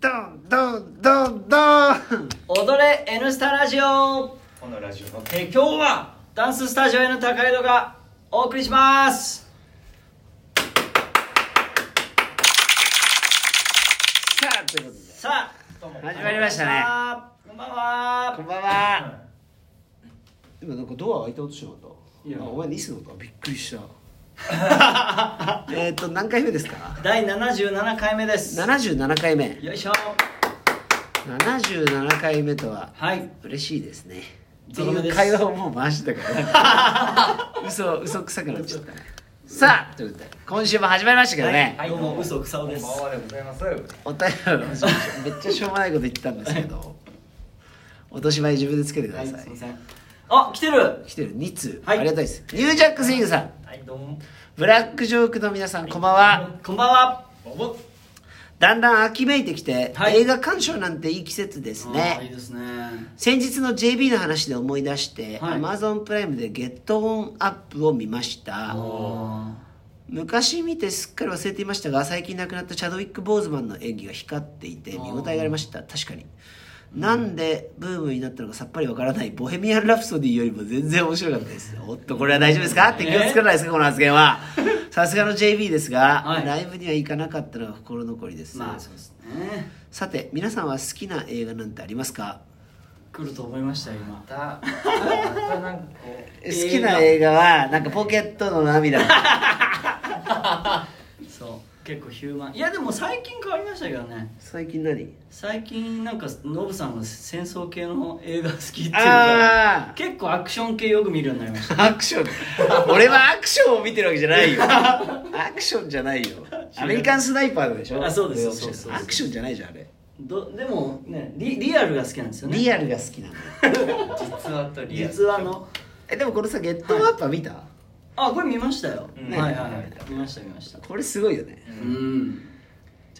ドンドンドンドン踊れ N スタラジオこのラジオのえー今日はダンススタジオへの高井戸がお送りします。さあということで。さあどうも。始まりましたね。こんばんは。こんばんは。今なんかドア開いた音しなかった？いや。あお前ニスの音びっくりした えっと何回目ですか？第77回目です。77回目。よいしょ。77回目とははい。嬉しいですね。っていう会話をもう回してたから。嘘嘘くさくなっちゃったね。さあということで今週も始まりましたけどね、はい。どうも嘘くさおです。こんばんはでございますお便りめっちゃしょうもないこと言ったんですけど。落とし前自分でつけてください、はいすいません。あ来てる。来てる。2通、はい。ありがたいです。ニュージャックスイングさん。はいどうもブラックジョークの皆さんこんばんは。こんばんは。どうもだんだん秋めいてきて、はい。映画鑑賞なんていい季節ですあーいいねですね。先日の JB の話で思い出して、はい。Amazon プライムでゲットオンアップを見ました。あ昔見てすっかり忘れていましたが最近亡くなったチャドウィック・ボーズマンの演技が光っていて見応えがありました。確かになんでブームになったのかさっぱりわからない。ボヘミアン・ラプソディよりも全然面白かったです。おっとこれは大丈夫ですか？敵を作らないですか？この発言は。さすがの JB ですが、はい。ライブには行かなかったのが心残りです、まあそうですね。さて皆さんは好きな映画なんてありますか？来ると思いましたよ今。また。またなんかこ好きな映画はなんかポケットの涙 結構ヒューマン。いやでも最近変わりましたけどね。最近何？最近なんかノブさんが戦争系の映画好きっていうか結構アクション系よく見るようになりました。アクション。俺はアクションを見てるわけじゃないよ。アクションじゃないよ。アメリカンスナイパーでしょ？あそうですそうそうそうアクションじゃないじゃんあれ。どでもねリリアルが好きなんですよね。リアルが好きなんだよ。う 実話とリアル。実話の。えでもこのさゲットアップは見た、あこれ見ましたよ、うん。はいはいはい。見ました見ました。これすごいよね。うん。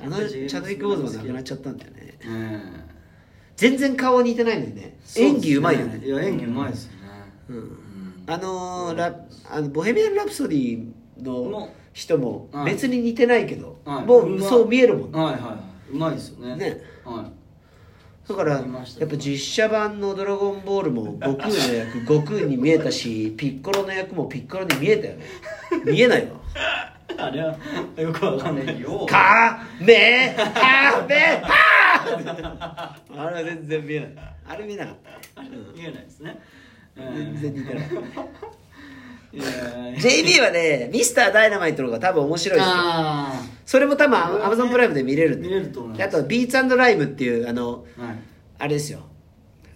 あのチャドウィック・ボーズも亡くなっちゃったんだよね。うん。全然顔似てないのにね。演技うまいよね。いや演技うまいですよね。うん。うん。あのーラあのボヘミアン・ラプソディのの人もはい。別に似てないけど、はい。もうそう見えるもんね。はいはいはい。うまいですよね。ね。はいだからやっぱ実写版の「ドラゴンボール」も悟空の役悟空に見えたしピッコロの役もピッコロに見えたよね。見えないわ。あれはよくわかんないよ。うかめはめはあれは全然見えない。あれ見えなかった。見えないですね。全然似てない JB はねミスター。ダイナマイトの方が多分面白いですよ。あそれも多分アマゾンプライムで見れるんで。見れると思います。であとビーツライムっていうあのあはい。あれですよ。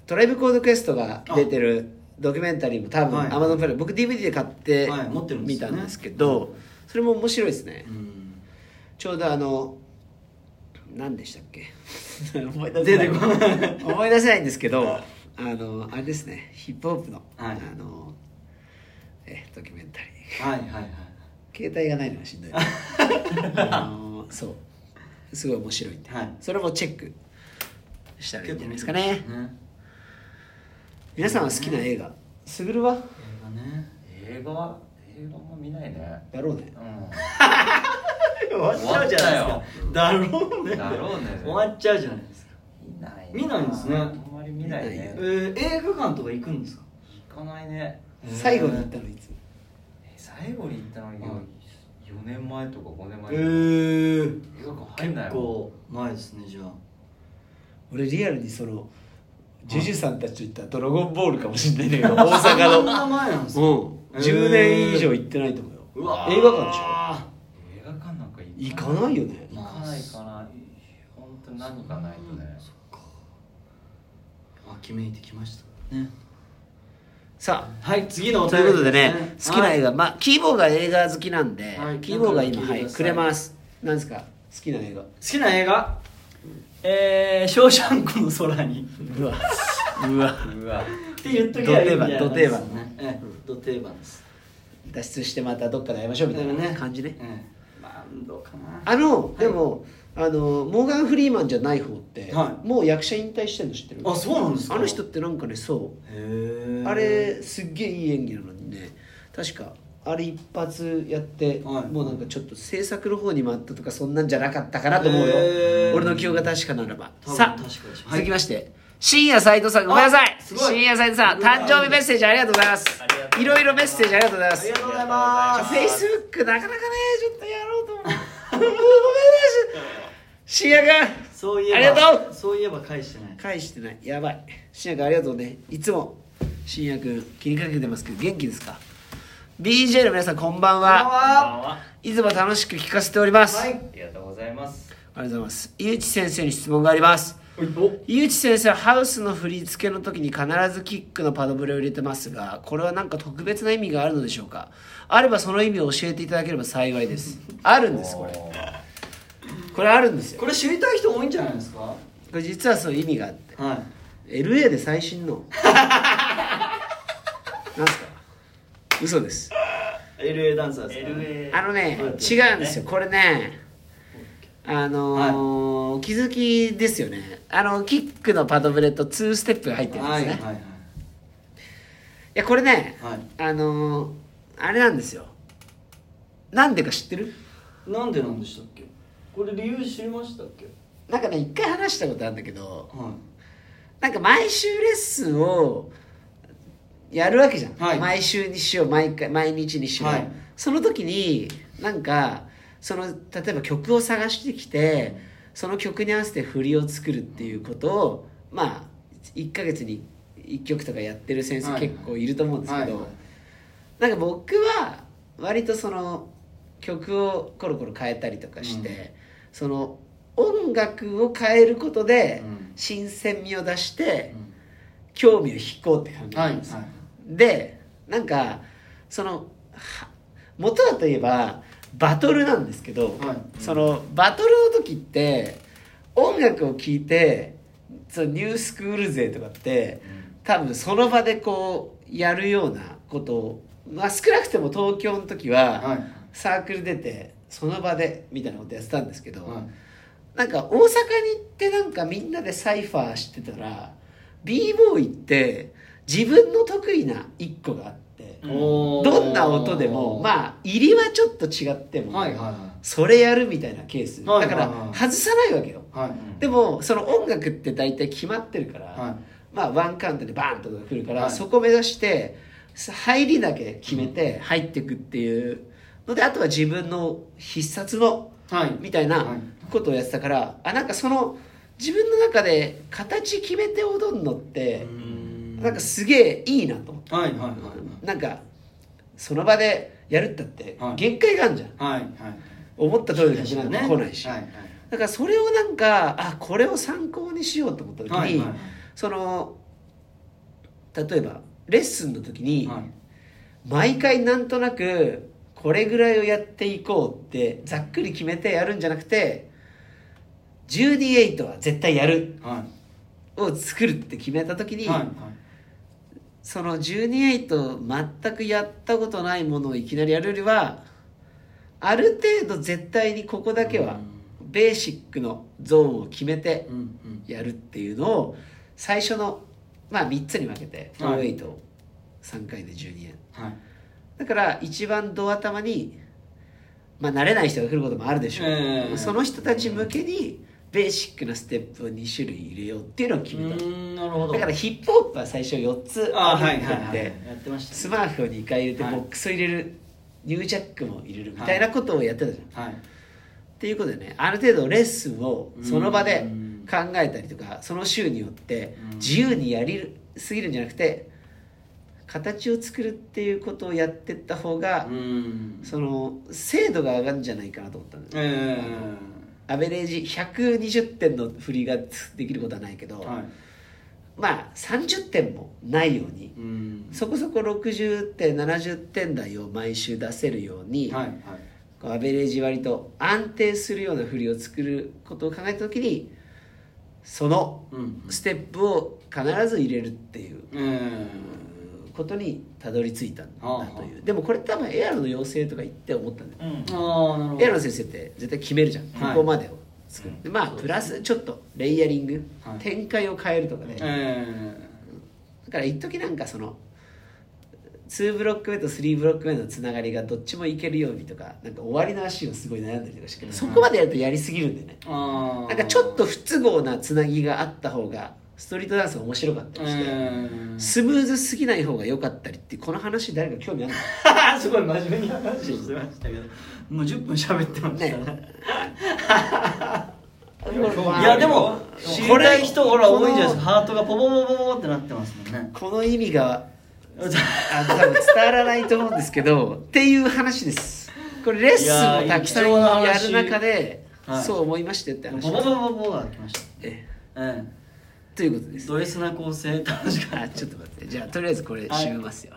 トライブコードクエストが出てるドキュメンタリーも多分はい。アマゾンプライム僕 DVD で買ってはいね。見たんですけどそれも面白いですね。うん。ちょうどあの何でしたっけ？思 い出せない。思い出せないんですけどあのあれですね。ヒップホップの、はい。あのえドキュメンタリー。はいはいはい携帯がないのがしんどい。あのそう。すごい面白いんで、はい。それもチェックしたらいいんじゃないですかね。ね。皆さんは好きな映画？すぐるは？映画ね。映画は映画も見ないね。だろうね。う 終わっちゃうじゃないですか。だろうね。だろうね。終わっちゃうじゃないですか。ん見ない。見ないんですね。あんまり見ないね。えー映画館とか行くんですか？行かないね最後に行ったのいつ？え最後に行ったのに4年前とか5年前えとか。ー、映画館入んない結構前ですねじゃあ。俺リアルにそのジュジュさんたちと行ったドラゴンボールかもしれないんだけど大阪そんなの前なんですか、うん。10年以上行ってないと思うよ。うわー。映画館でし映画館なんかょ行かないよね。行かないかな。本当に何かないとね。秋めいてきましたねさはい次のということでね好きな映画画まあキーボーが映画好きなんではいキーボーが今はいくれます。なんですか？好きな映画。好きな映画？えー「ショーシャンクの空に」うわうわ。うわ。って言っときゃいいみたいなド定番ですね。ええド定番です。脱出してまたどっかで会いましょうみたいな感じね。ええまあどうかな。あのでもあのモーガン・フリーマンじゃない方はい。もう役者引退してるの知ってる？あそうなんですか。あの人ってなんかねそう。へえあれすっげえいい演技なのにね確かあれ一発やって、はい。もうなんかちょっと制作の方に回ったとかそんなんじゃなかったかなと思うよ、俺の記憶が確かならば。さあ続きまして深夜斉藤さんごめんなさい。深夜斉藤さん誕生日メッセージありがとうございます。いろいろメッセージありがとうございます。ありがとうございます。フェイスブックなかなかねちょっとやろうと思う。ごめん深夜君そういえばありがとう。そういえば返してない。返してない。やばい。深夜君ありがとうね。いつも深夜君気にかけてますけど元気ですか？BJ の皆さんこんばんは。こんばんは。いつも楽しく聞かせております、はい。ありがとうございます。ありがとうございます。井内先生に質問があります。井内先生はハウスの振り付けの時に必ずキックのパドブレを入れてますがこれは何か特別な意味があるのでしょうか？あればその意味を教えていただければ幸いです。あるんですこれこれあるんですよ。これ知りたい人多いんじゃないですか？これ実はそういう意味があって。はい。LA で最新の。なんすか？嘘です。LA ダンサーですか LA あのねはい。違うんですよ。これねあのーお気づきですよね。あのキックのパドブレと2ステップが入ってるんですね、いはいはい。はいやこれねはい。あのーあれなんですよ。なんでか知ってる？なんでなんでしたっけ？これ理由知りましたっけ？なんかね一回話したことあるんだけどはなんか毎週レッスンをやるわけじゃん、はい。毎週にしよう毎回毎日にしよう、はい。その時になんかその例えば曲を探してきてその曲に合わせて振りを作るっていうことをまあ1ヶ月に1曲とかやってる先生はい。結構いると思うんですけど、はいはい。なんか僕は割とその曲をコロコロ変えたりとかして、うんその音楽を変えることでうん。新鮮味を出してうん。興味を引こうって考えはいるんです。よ、はい。でなんかそのは元はといえばバトルなんですけど、はい。そのバトルの時って音楽を聴いてそのニュースクール勢とかって多分その場でこうやるようなことを、まあ、少なくても東京の時ははいサークル出てその場でみたいなことやってたんですけど、はい。なんか大阪に行ってなんかみんなでサイファーしてたら b ボーイって自分の得意な一個があっておー。どんな音でもまあ入りはちょっと違っても、はいはいはそれやるみたいなケース。はいだからはい。はい外さないわけよ。いはい。でもその音楽って大体決まってるから、はい。まあワンカウントでバーンとか来るから、はい。そこ目指してさ入りだけ決めて入っていくっていうのであとは自分の必殺のはい。みたいはない。ことをやってたから、あなんかその自分の中で形決めて踊るのってなんかすげえいいなと思って、はいはいはいなんかその場でやるったってはい。限界があるじゃん、はいはい思った通りの曲なんか来ないし、はいはい。だからそれをなんかあこれを参考にしようと思った時に、はいはい。その例えばレッスンの時に、はい。毎回なんとなくこれぐらいをやっていこうってざっくり決めてやるんじゃなくて12-8は絶対やるはい。を作るって決めた時に、はいはい。その12-8全くやったことないものをいきなりやるよりはある程度絶対にここだけはベーシックのゾーンを決めてやるっていうのを最初の、まあ、3つに分けてはい。4-8を3回で12円はいだから一番ド頭に、まあ、慣れない人が来ることもあるでしょう、ええその人たち向けにベーシックなステップを2種類入れようっていうのを決うめた、なるほど。だからヒップホップは最初4つあって、はいはい。はいやってましたね。スマーフを2回入れてはい。ボックスを入れる、ニュージャックも入れるみたいなことをやってたじゃん、はい。っていうことでねある程度レッスンをその場でうん。考えたりとかその週によってうん。自由にやりすぎるんじゃなくて形を作るっていうことをやってった方が、うん。その精度が上がるんじゃないかなと思ったんだよ、えアベレージ120点の振りができることはないけど、えはい。まあ30点もないようにうん。そこそこ60点70点台を毎週出せるように、はいはい。アベレージ割と安定するような振りを作ることを考えた時にそのうん。ステップを必ず入れるっていう。ええことにたどり着いたんだはあというでもこれ多分エアロの養成とか言って思ったんだよ。エアロの先生って絶対決めるじゃん、はい。ここまでを作るでまあプラスちょっとレイヤリング、はい。展開を変えるとかで、だえから一時なんかその2ブロック目と3ブロック目のつながりがどっちもいけるようにとかなんか終わりの足をすごい悩んだりとかして、そこまでやるとやりすぎるんだよね。なんかちょっと不都合なつなぎがあった方がストリートダンスが面白かったりして、うん。スムーズすぎない方が良かったりってこの話誰か興味あるの？すごい真面目に話してましたけど。もう10分喋ってましたね。ね。いやでも知りたい人ほら多いじゃないですか？ハートがポポポポポってなってますもんね。この意味が あ多分伝わらないと思うんですけどっていう話です。これレッスンをたくさんやる中ではいそう思いましてって話。ポポポポポが来ました。ええ。えということです。ド S な構成。楽しかったあちょっと待って。じゃあとりあえずこれ締めますよ。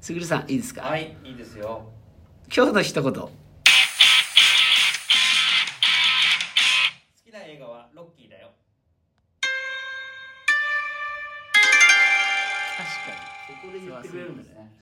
すぐるさんいいですか、はいいいですよ。今日の一言